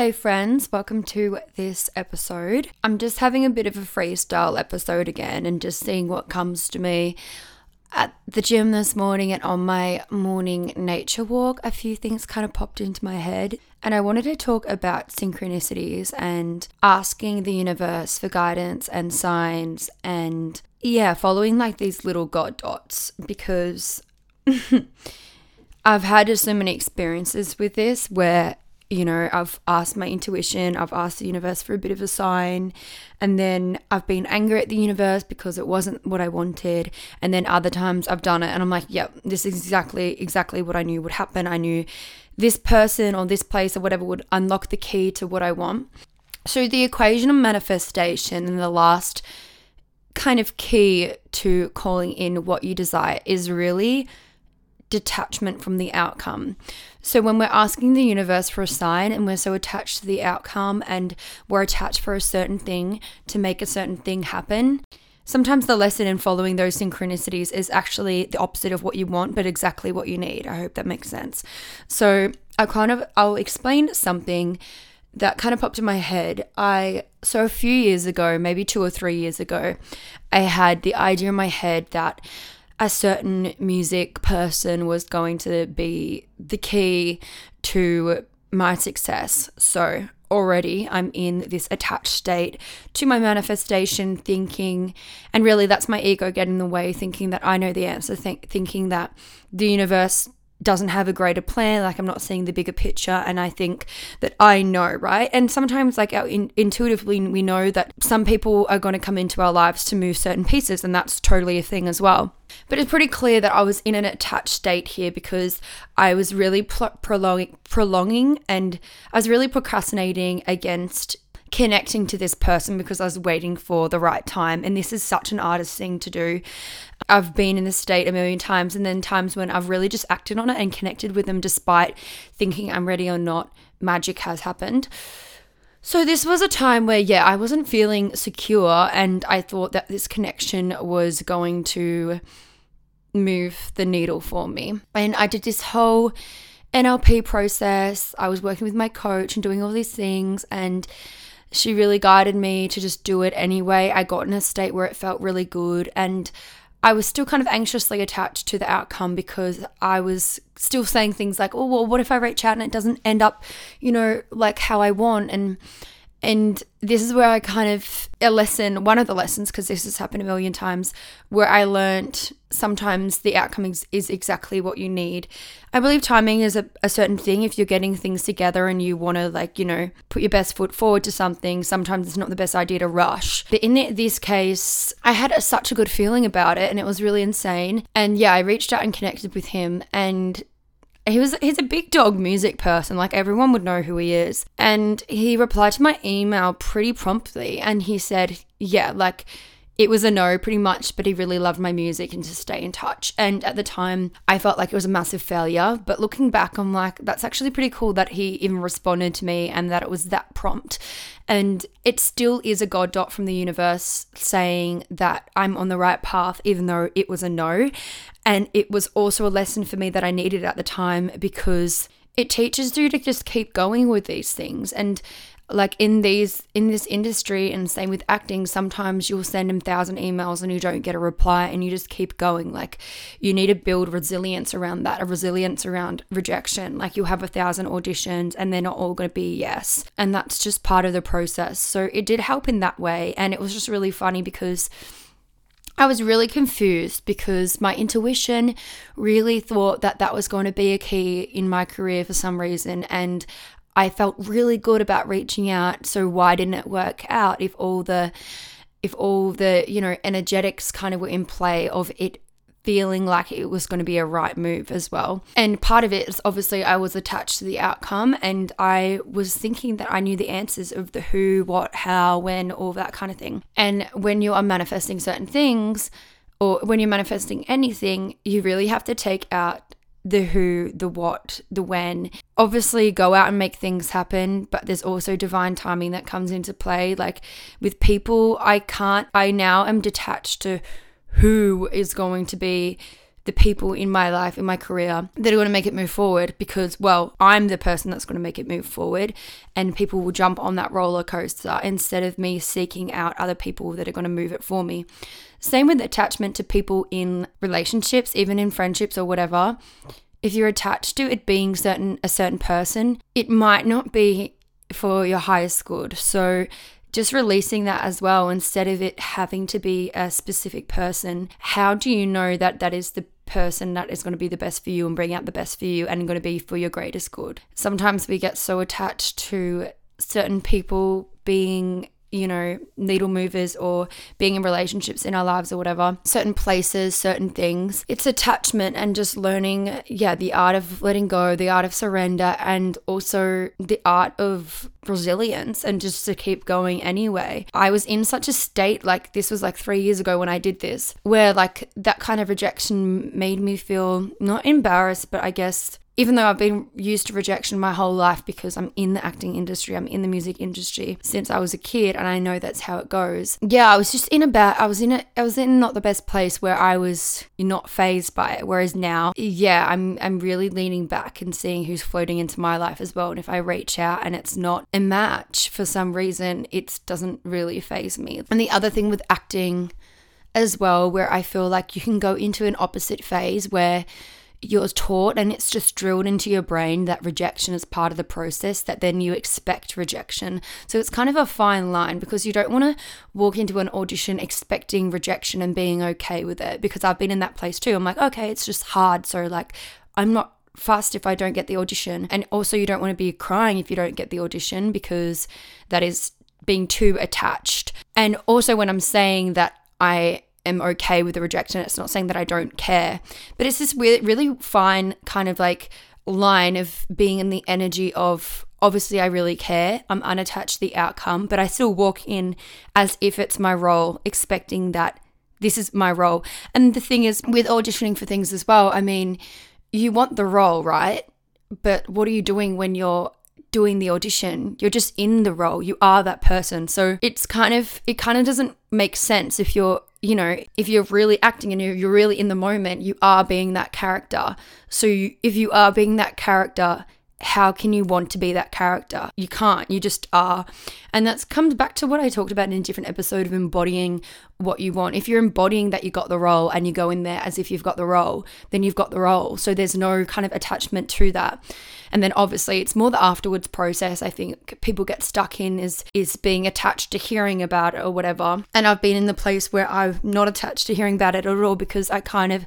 Hey friends, welcome to this episode. I'm just having a bit of a freestyle episode again and just seeing what comes to me. At the gym this morning and on my morning nature walk, a few things kind of popped into my head. And I wanted to talk about synchronicities and asking the universe for guidance and signs and, yeah, following like these little God dots because I've had so many experiences with this where you know, I've asked my intuition, I've asked the universe for a bit of a sign, and then I've been angry at the universe because it wasn't what I wanted. And then other times I've done it and I'm like, yep, this is exactly exactly what I knew would happen. I knew this person or this place or whatever would unlock the key to what I want. So the equation of manifestation and the last kind of key to calling in what you desire is really detachment from the outcome. So, when we're asking the universe for a sign and we're so attached to the outcome and we're attached for a certain thing to make a certain thing happen, sometimes the lesson in following those synchronicities is actually the opposite of what you want, but exactly what you need. I hope that makes sense. So, I kind of I'll explain something that kind of popped in my head. I so a few years ago, maybe 2 or 3 years ago, I had the idea in my head that a certain music person was going to be the key to my success. So already I'm in this attached state to my manifestation thinking and really that's my ego getting in the way thinking that I know the answer th- thinking that the universe doesn't have a greater plan like i'm not seeing the bigger picture and i think that i know right and sometimes like our in, intuitively we know that some people are going to come into our lives to move certain pieces and that's totally a thing as well but it's pretty clear that i was in an attached state here because i was really prolonging prolonging and i was really procrastinating against connecting to this person because I was waiting for the right time. And this is such an artist thing to do. I've been in this state a million times, and then times when I've really just acted on it and connected with them despite thinking I'm ready or not, magic has happened. So, this was a time where, yeah, I wasn't feeling secure, and I thought that this connection was going to move the needle for me. And I did this whole NLP process. I was working with my coach and doing all these things, and she really guided me to just do it anyway. I got in a state where it felt really good and I was still kind of anxiously attached to the outcome because I was still saying things like, "Oh, well, what if I reach out and it doesn't end up, you know, like how I want?" and and this is where I kind of a lesson, one of the lessons, because this has happened a million times, where I learned sometimes the outcome is, is exactly what you need. I believe timing is a, a certain thing. If you're getting things together and you want to, like, you know, put your best foot forward to something, sometimes it's not the best idea to rush. But in the, this case, I had a, such a good feeling about it and it was really insane. And yeah, I reached out and connected with him and he was he's a big dog music person like everyone would know who he is. And he replied to my email pretty promptly and he said yeah like it was a no pretty much, but he really loved my music and to stay in touch. And at the time, I felt like it was a massive failure. But looking back, I'm like, that's actually pretty cool that he even responded to me and that it was that prompt. And it still is a God dot from the universe saying that I'm on the right path, even though it was a no. And it was also a lesson for me that I needed at the time because it teaches you to just keep going with these things. And like in these in this industry and same with acting sometimes you'll send them thousand emails and you don't get a reply and you just keep going. Like you need to build resilience around that a resilience around rejection. Like you'll have a thousand auditions and they're not all going to be yes. And that's just part of the process. So it did help in that way. And it was just really funny because I was really confused because my intuition really thought that that was going to be a key in my career for some reason. And I felt really good about reaching out. So why didn't it work out if all the if all the, you know, energetics kind of were in play of it feeling like it was going to be a right move as well. And part of it is obviously I was attached to the outcome and I was thinking that I knew the answers of the who, what, how, when, all that kind of thing. And when you are manifesting certain things or when you're manifesting anything, you really have to take out the who, the what, the when. Obviously, go out and make things happen, but there's also divine timing that comes into play. Like with people, I can't, I now am detached to who is going to be the people in my life, in my career, that are going to make it move forward because, well, I'm the person that's going to make it move forward. And people will jump on that roller coaster instead of me seeking out other people that are going to move it for me. Same with attachment to people in relationships, even in friendships or whatever. If you're attached to it being certain a certain person, it might not be for your highest good. So just releasing that as well instead of it having to be a specific person. How do you know that that is the person that is going to be the best for you and bring out the best for you and going to be for your greatest good? Sometimes we get so attached to certain people being you know, needle movers or being in relationships in our lives or whatever, certain places, certain things. It's attachment and just learning, yeah, the art of letting go, the art of surrender, and also the art of resilience and just to keep going anyway. I was in such a state like this was like three years ago when I did this, where like that kind of rejection made me feel not embarrassed, but I guess even though I've been used to rejection my whole life because I'm in the acting industry, I'm in the music industry since I was a kid and I know that's how it goes. Yeah, I was just in a bad I was in a I was in not the best place where I was not phased by it. Whereas now, yeah, I'm I'm really leaning back and seeing who's floating into my life as well. And if I reach out and it's not a match for some reason, it doesn't really phase me. And the other thing with acting as well, where I feel like you can go into an opposite phase where you're taught and it's just drilled into your brain that rejection is part of the process, that then you expect rejection. So it's kind of a fine line because you don't want to walk into an audition expecting rejection and being okay with it because I've been in that place too. I'm like, okay, it's just hard. So, like, I'm not fussed if I don't get the audition. And also, you don't want to be crying if you don't get the audition because that is being too attached. And also, when I'm saying that I am okay with the rejection. It's not saying that I don't care, but it's this really, really fine kind of like line of being in the energy of obviously I really care. I'm unattached to the outcome, but I still walk in as if it's my role, expecting that this is my role. And the thing is, with auditioning for things as well, I mean, you want the role, right? But what are you doing when you're doing the audition. You're just in the role. You are that person. So it's kind of, it kind of doesn't make sense if you're, you know, if you're really acting and you're really in the moment, you are being that character. So you, if you are being that character, how can you want to be that character? You can't, you just are. And that comes back to what I talked about in a different episode of embodying what you want. If you're embodying that you got the role and you go in there as if you've got the role, then you've got the role. So there's no kind of attachment to that. And then obviously it's more the afterwards process I think people get stuck in is is being attached to hearing about it or whatever. And I've been in the place where I'm not attached to hearing about it at all because I kind of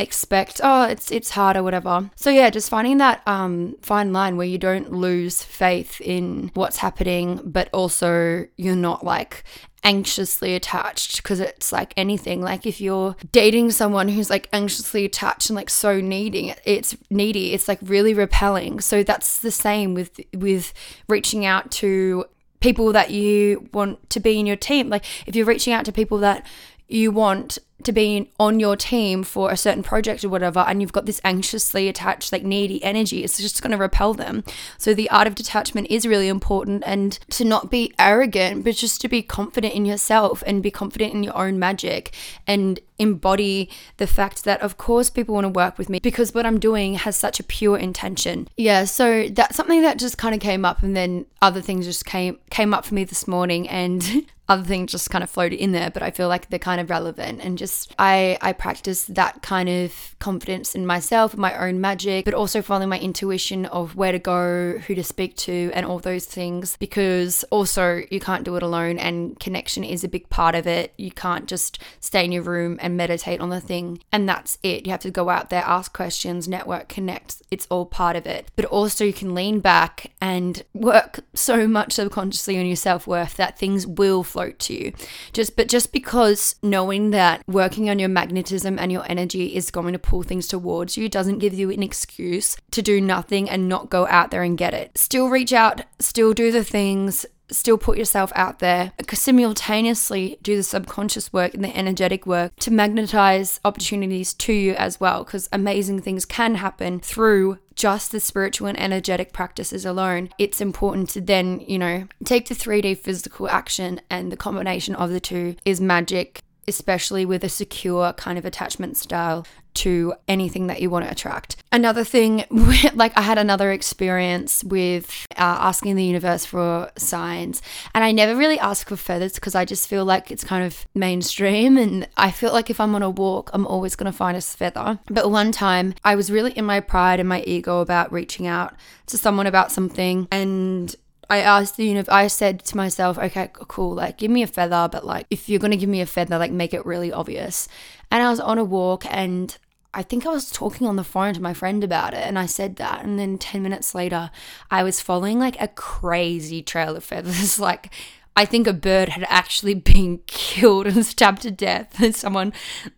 expect oh it's it's hard or whatever so yeah just finding that um fine line where you don't lose faith in what's happening but also you're not like anxiously attached because it's like anything. Like if you're dating someone who's like anxiously attached and like so needing it's needy it's like really repelling. So that's the same with with reaching out to people that you want to be in your team. Like if you're reaching out to people that you want to be on your team for a certain project or whatever and you've got this anxiously attached like needy energy it's just going to repel them so the art of detachment is really important and to not be arrogant but just to be confident in yourself and be confident in your own magic and embody the fact that of course people want to work with me because what I'm doing has such a pure intention. Yeah, so that's something that just kind of came up and then other things just came came up for me this morning and other things just kind of floated in there, but I feel like they're kind of relevant and just I I practice that kind of confidence in myself, my own magic, but also following my intuition of where to go, who to speak to, and all those things because also you can't do it alone and connection is a big part of it. You can't just stay in your room and meditate on the thing and that's it. You have to go out there, ask questions, network, connect. It's all part of it. But also you can lean back and work so much subconsciously on your self-worth that things will flow float to you. Just but just because knowing that working on your magnetism and your energy is going to pull things towards you doesn't give you an excuse to do nothing and not go out there and get it. Still reach out, still do the things, still put yourself out there, simultaneously do the subconscious work and the energetic work to magnetize opportunities to you as well, because amazing things can happen through just the spiritual and energetic practices alone. It's important to then, you know, take the 3D physical action, and the combination of the two is magic especially with a secure kind of attachment style to anything that you want to attract. Another thing, like I had another experience with uh, asking the universe for signs, and I never really ask for feathers because I just feel like it's kind of mainstream, and I feel like if I'm on a walk, I'm always going to find a feather. But one time, I was really in my pride and my ego about reaching out to someone about something, and I asked the universe, I said to myself, okay, cool, like give me a feather, but like if you're going to give me a feather, like make it really obvious. And I was on a walk and I think I was talking on the phone to my friend about it and I said that. And then 10 minutes later, I was following like a crazy trail of feathers. like, I think a bird had actually been killed and stabbed to death, and someone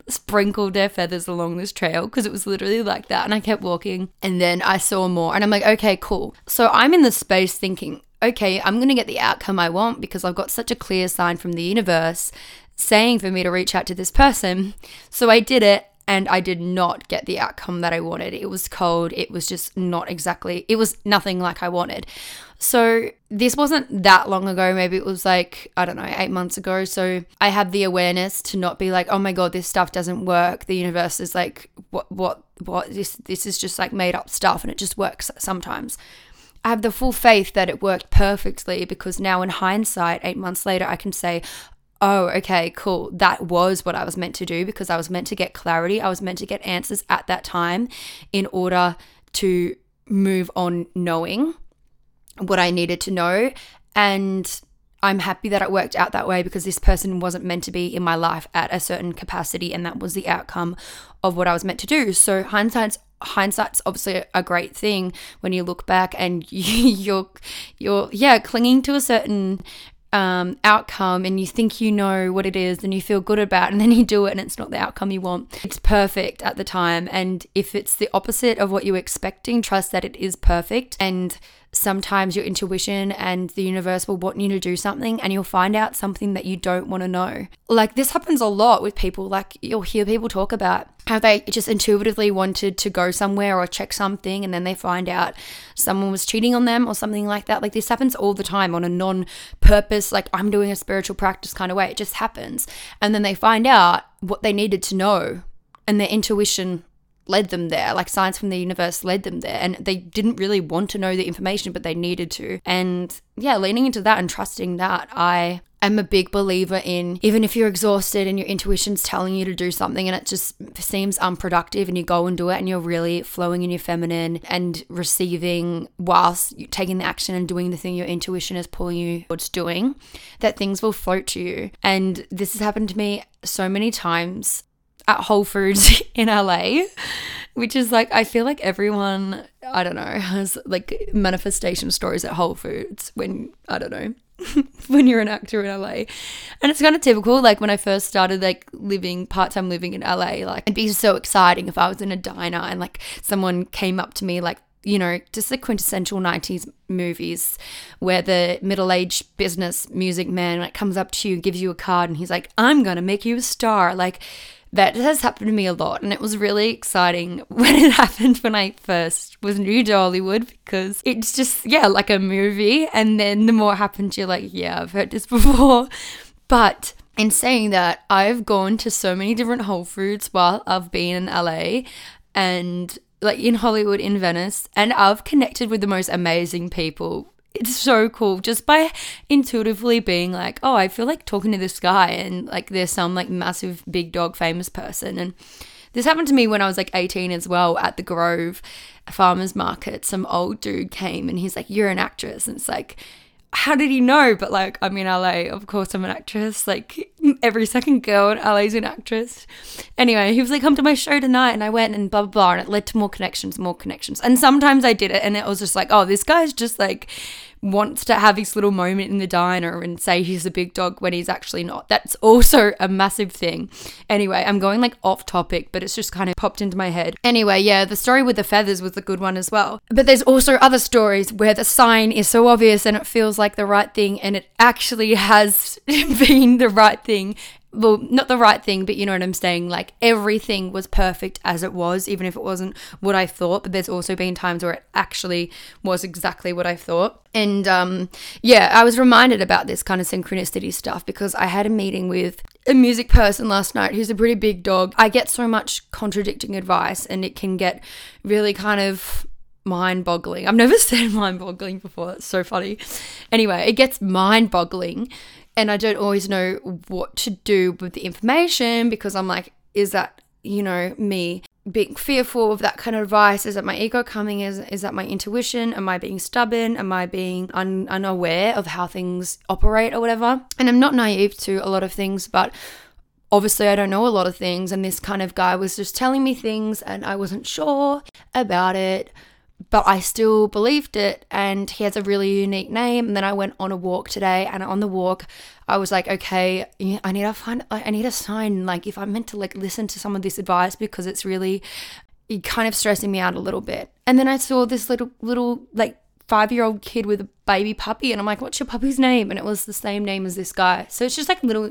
sprinkled their feathers along this trail because it was literally like that. And I kept walking, and then I saw more, and I'm like, okay, cool. So I'm in the space thinking, okay, I'm going to get the outcome I want because I've got such a clear sign from the universe saying for me to reach out to this person. So I did it and I did not get the outcome that I wanted. It was cold. It was just not exactly, it was nothing like I wanted. So this wasn't that long ago. Maybe it was like, I don't know, eight months ago. So I had the awareness to not be like, oh my God, this stuff doesn't work. The universe is like, what, what, what, this, this is just like made up stuff and it just works sometimes. I have the full faith that it worked perfectly because now, in hindsight, eight months later, I can say, oh, okay, cool. That was what I was meant to do because I was meant to get clarity. I was meant to get answers at that time in order to move on knowing what I needed to know. And I'm happy that it worked out that way because this person wasn't meant to be in my life at a certain capacity, and that was the outcome of what I was meant to do. So hindsight's hindsight's obviously a great thing when you look back and you're you're yeah clinging to a certain um, outcome and you think you know what it is and you feel good about it and then you do it and it's not the outcome you want. It's perfect at the time. And if it's the opposite of what you're expecting, trust that it is perfect. And sometimes your intuition and the universe will want you to do something and you'll find out something that you don't want to know. Like this happens a lot with people. Like you'll hear people talk about how they just intuitively wanted to go somewhere or check something and then they find out someone was cheating on them or something like that. Like this happens all the time on a non purpose, like I'm doing a spiritual practice kind of way. It just happens. And then they find out what they needed to know and their intuition led them there. Like signs from the universe led them there. And they didn't really want to know the information, but they needed to. And yeah, leaning into that and trusting that, I am a big believer in even if you're exhausted and your intuition's telling you to do something and it just seems unproductive and you go and do it and you're really flowing in your feminine and receiving whilst taking the action and doing the thing your intuition is pulling you towards doing, that things will float to you. And this has happened to me so many times at Whole Foods in LA, which is like, I feel like everyone, I don't know, has like manifestation stories at Whole Foods when, I don't know, when you're an actor in LA. And it's kind of typical. Like when I first started like living part time living in LA, like it'd be so exciting if I was in a diner and like someone came up to me like you know, just the quintessential 90s movies where the middle aged business music man like comes up to you, gives you a card, and he's like, I'm gonna make you a star. Like that has happened to me a lot and it was really exciting when it happened when I first was new to Hollywood because it's just yeah like a movie and then the more it happens you're like yeah I've heard this before. But in saying that I've gone to so many different Whole Foods while I've been in LA and like in Hollywood in Venice and I've connected with the most amazing people it's so cool just by intuitively being like, oh, I feel like talking to this guy and like there's some like massive big dog famous person. And this happened to me when I was like 18 as well at the Grove farmers market. Some old dude came and he's like, You're an actress. And it's like, how did he know? But like, I'm in LA. Of course, I'm an actress. Like, every second girl in LA is an actress. Anyway, he was like, come to my show tonight. And I went and blah, blah, blah. And it led to more connections, more connections. And sometimes I did it. And it was just like, oh, this guy's just like wants to have his little moment in the diner and say he's a big dog when he's actually not. That's also a massive thing. Anyway, I'm going like off topic, but it's just kind of popped into my head. Anyway, yeah, the story with the feathers was a good one as well. But there's also other stories where the sign is so obvious and it feels like the right thing and it actually has been the right thing well, not the right thing, but you know what I'm saying? Like everything was perfect as it was, even if it wasn't what I thought. But there's also been times where it actually was exactly what I thought. And um, yeah, I was reminded about this kind of synchronicity stuff because I had a meeting with a music person last night who's a pretty big dog. I get so much contradicting advice and it can get really kind of mind boggling. I've never said mind boggling before. It's so funny. Anyway, it gets mind boggling and I don't always know what to do with the information because I'm like, is that, you know, me being fearful of that kind of advice? Is that my ego coming? Is is that my intuition? Am I being stubborn? Am I being un- unaware of how things operate or whatever? And I'm not naive to a lot of things, but obviously I don't know a lot of things. And this kind of guy was just telling me things, and I wasn't sure about it. But I still believed it, and he has a really unique name. And then I went on a walk today, and on the walk, I was like, okay, I need to find, I need a sign. Like, if I'm meant to like listen to some of this advice because it's really kind of stressing me out a little bit. And then I saw this little, little like five year old kid with a baby puppy, and I'm like, what's your puppy's name? And it was the same name as this guy. So it's just like little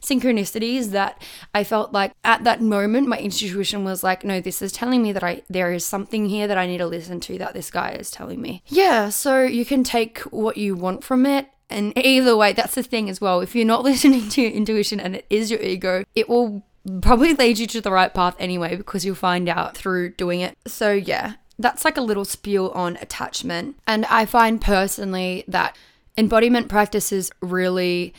synchronicities that I felt like at that moment, my intuition was like, no, this is telling me that I there is something here that I need to listen to that this guy is telling me. Yeah, so you can take what you want from it and either way, that's the thing as well. If you're not listening to your intuition and it is your ego, it will probably lead you to the right path anyway because you'll find out through doing it. So, yeah, that's like a little spiel on attachment. And I find personally that embodiment practices really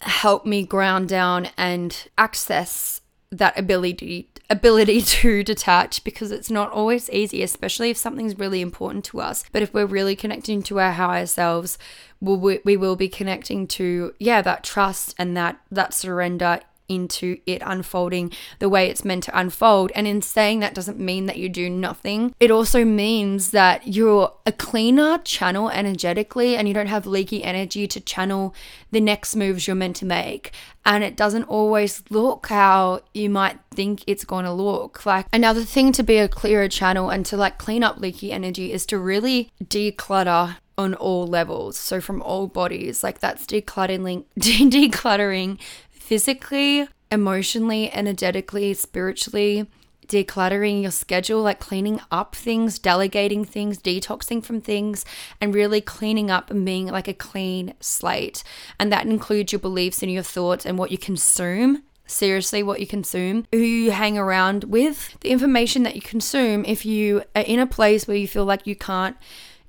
help me ground down and access that ability ability to detach because it's not always easy especially if something's really important to us but if we're really connecting to our higher selves we, we will be connecting to yeah that trust and that that surrender into it unfolding the way it's meant to unfold. And in saying that doesn't mean that you do nothing. It also means that you're a cleaner channel energetically and you don't have leaky energy to channel the next moves you're meant to make. And it doesn't always look how you might think it's going to look. Like another thing to be a clearer channel and to like clean up leaky energy is to really declutter on all levels. So from all bodies, like that's decluttering decluttering physically, emotionally, energetically, spiritually, decluttering your schedule, like cleaning up things, delegating things, detoxing from things, and really cleaning up and being like a clean slate. And that includes your beliefs and your thoughts and what you consume. Seriously, what you consume, who you hang around with, the information that you consume. If you are in a place where you feel like you can't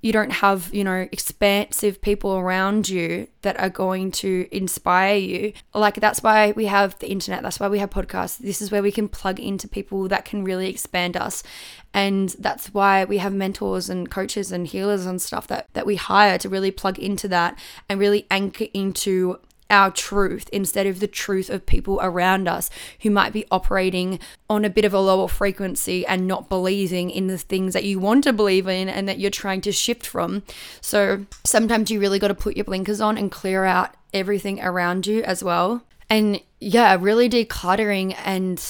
you don't have, you know, expansive people around you that are going to inspire you. Like that's why we have the internet, that's why we have podcasts. This is where we can plug into people that can really expand us. And that's why we have mentors and coaches and healers and stuff that that we hire to really plug into that and really anchor into our truth instead of the truth of people around us who might be operating on a bit of a lower frequency and not believing in the things that you want to believe in and that you're trying to shift from. So sometimes you really got to put your blinkers on and clear out everything around you as well. And yeah, really decluttering and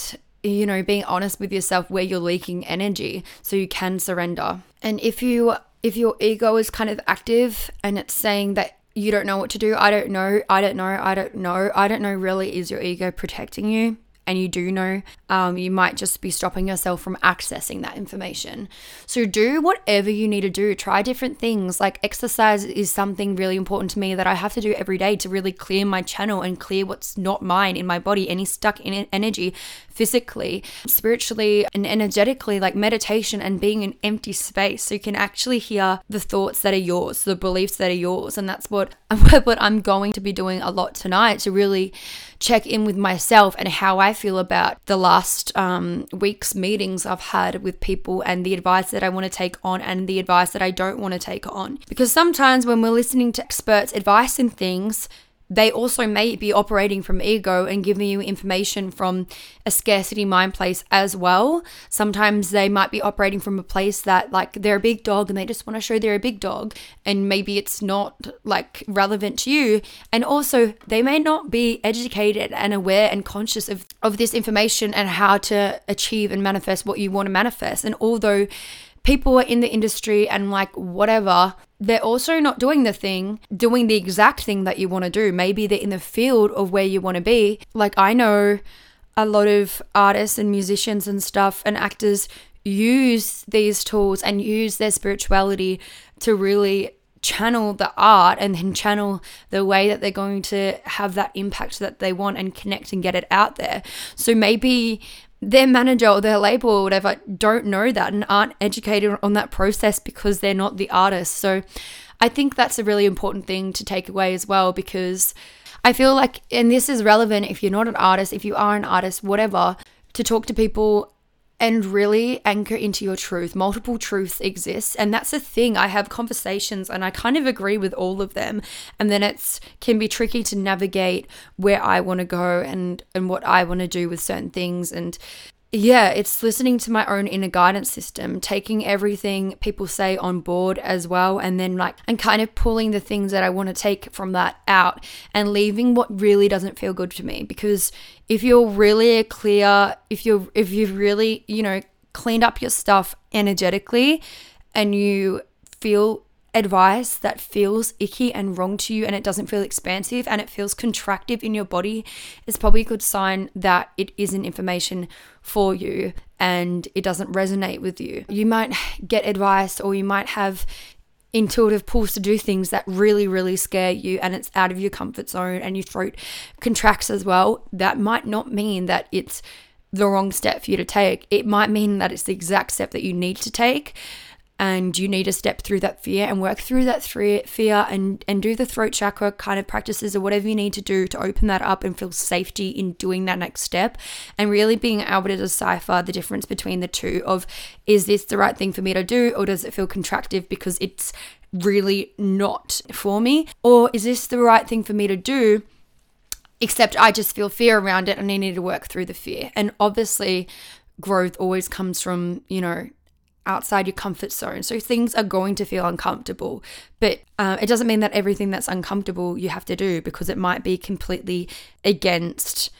you know being honest with yourself where you're leaking energy so you can surrender. And if you if your ego is kind of active and it's saying that you don't know what to do. I don't know. I don't know. I don't know. I don't know really is your ego protecting you and you do know, um, you might just be stopping yourself from accessing that information. So do whatever you need to do. Try different things. Like exercise is something really important to me that I have to do every day to really clear my channel and clear what's not mine in my body, any stuck in energy physically, spiritually, and energetically, like meditation and being in empty space. So you can actually hear the thoughts that are yours, the beliefs that are yours. And that's what, what I'm going to be doing a lot tonight to really check in with myself and how I feel about the last um, week's meetings I've had with people and the advice that I want to take on and the advice that I don't want to take on. Because sometimes when we're listening to experts' advice and things, they also may be operating from ego and giving you information from a scarcity mind place as well. Sometimes they might be operating from a place that, like, they're a big dog and they just want to show they're a big dog, and maybe it's not like relevant to you. And also, they may not be educated and aware and conscious of, of this information and how to achieve and manifest what you want to manifest. And although people are in the industry and like whatever, they're also not doing the thing, doing the exact thing that you want to do. Maybe they're in the field of where you want to be. Like I know a lot of artists and musicians and stuff and actors use these tools and use their spirituality to really channel the art and then channel the way that they're going to have that impact that they want and connect and get it out there. So maybe their manager or their label or whatever don't know that and aren't educated on that process because they're not the artist. So I think that's a really important thing to take away as well because I feel like, and this is relevant if you're not an artist, if you are an artist, whatever, to talk to people and really anchor into your truth. Multiple truths exist, and that's a thing. I have conversations and I kind of agree with all of them, and then it's can be tricky to navigate where I want to go and and what I want to do with certain things and yeah, it's listening to my own inner guidance system, taking everything people say on board as well, and then like, and kind of pulling the things that I want to take from that out and leaving what really doesn't feel good to me. Because if you're really clear, if you're, if you've really, you know, cleaned up your stuff energetically and you feel advice that feels icky and wrong to you and it doesn't feel expansive and it feels contractive in your body, is probably a good sign that it isn't information for you and it doesn't resonate with you. You might get advice or you might have intuitive pulls to do things that really, really scare you and it's out of your comfort zone and your throat contracts as well. That might not mean that it's the wrong step for you to take. It might mean that it's the exact step that you need to take and you need to step through that fear and work through that fear and and do the throat chakra kind of practices or whatever you need to do to open that up and feel safety in doing that next step and really being able to decipher the difference between the two of is this the right thing for me to do or does it feel contractive because it's really not for me? Or is this the right thing for me to do except I just feel fear around it and I need to work through the fear? And obviously growth always comes from you know outside your comfort zone. So things are going to feel uncomfortable, but uh, it doesn't mean that everything that's uncomfortable you have to do because it might be completely against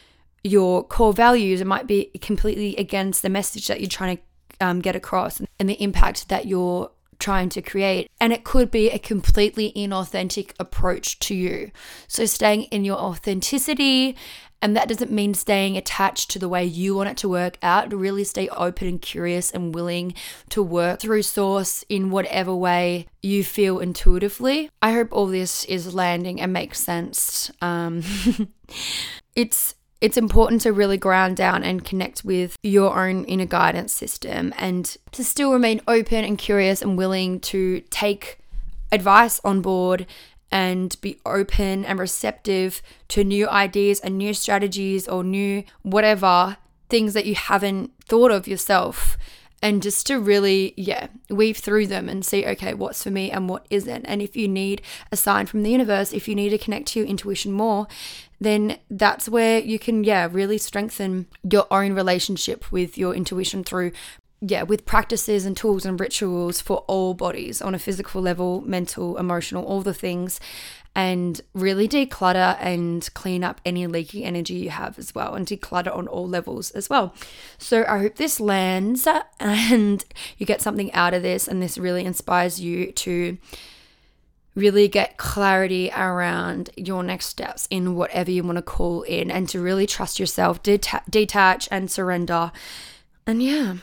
your core values. It might be completely against the message that you're trying to um, get across and the impact that you're trying to create. And it could be a completely inauthentic approach to you. So staying in your authenticity and that doesn't mean staying attached to the way you want it to work out. Really stay open and curious and willing to work through source in whatever way you feel intuitively. I hope all this is landing and makes sense. Um, it's it's important to really ground down and connect with your own inner guidance system and to still remain open and curious and willing to take advice on board and be open and receptive to new ideas and new strategies or new whatever things that you haven't thought of yourself. And just to really yeah weave through them and see okay what's for me and what isn't. And if you need a sign from the universe if you need to connect to your intuition more then that's where you can yeah really strengthen your own relationship with your intuition through yeah, with practices and tools and rituals for all bodies on a physical level, mental, emotional, all the things, and really declutter and clean up any leaky energy you have as well, and declutter on all levels as well. So I hope this lands and you get something out of this, and this really inspires you to really get clarity around your next steps in whatever you want to call in, and to really trust yourself, deta- detach, and surrender. And yeah.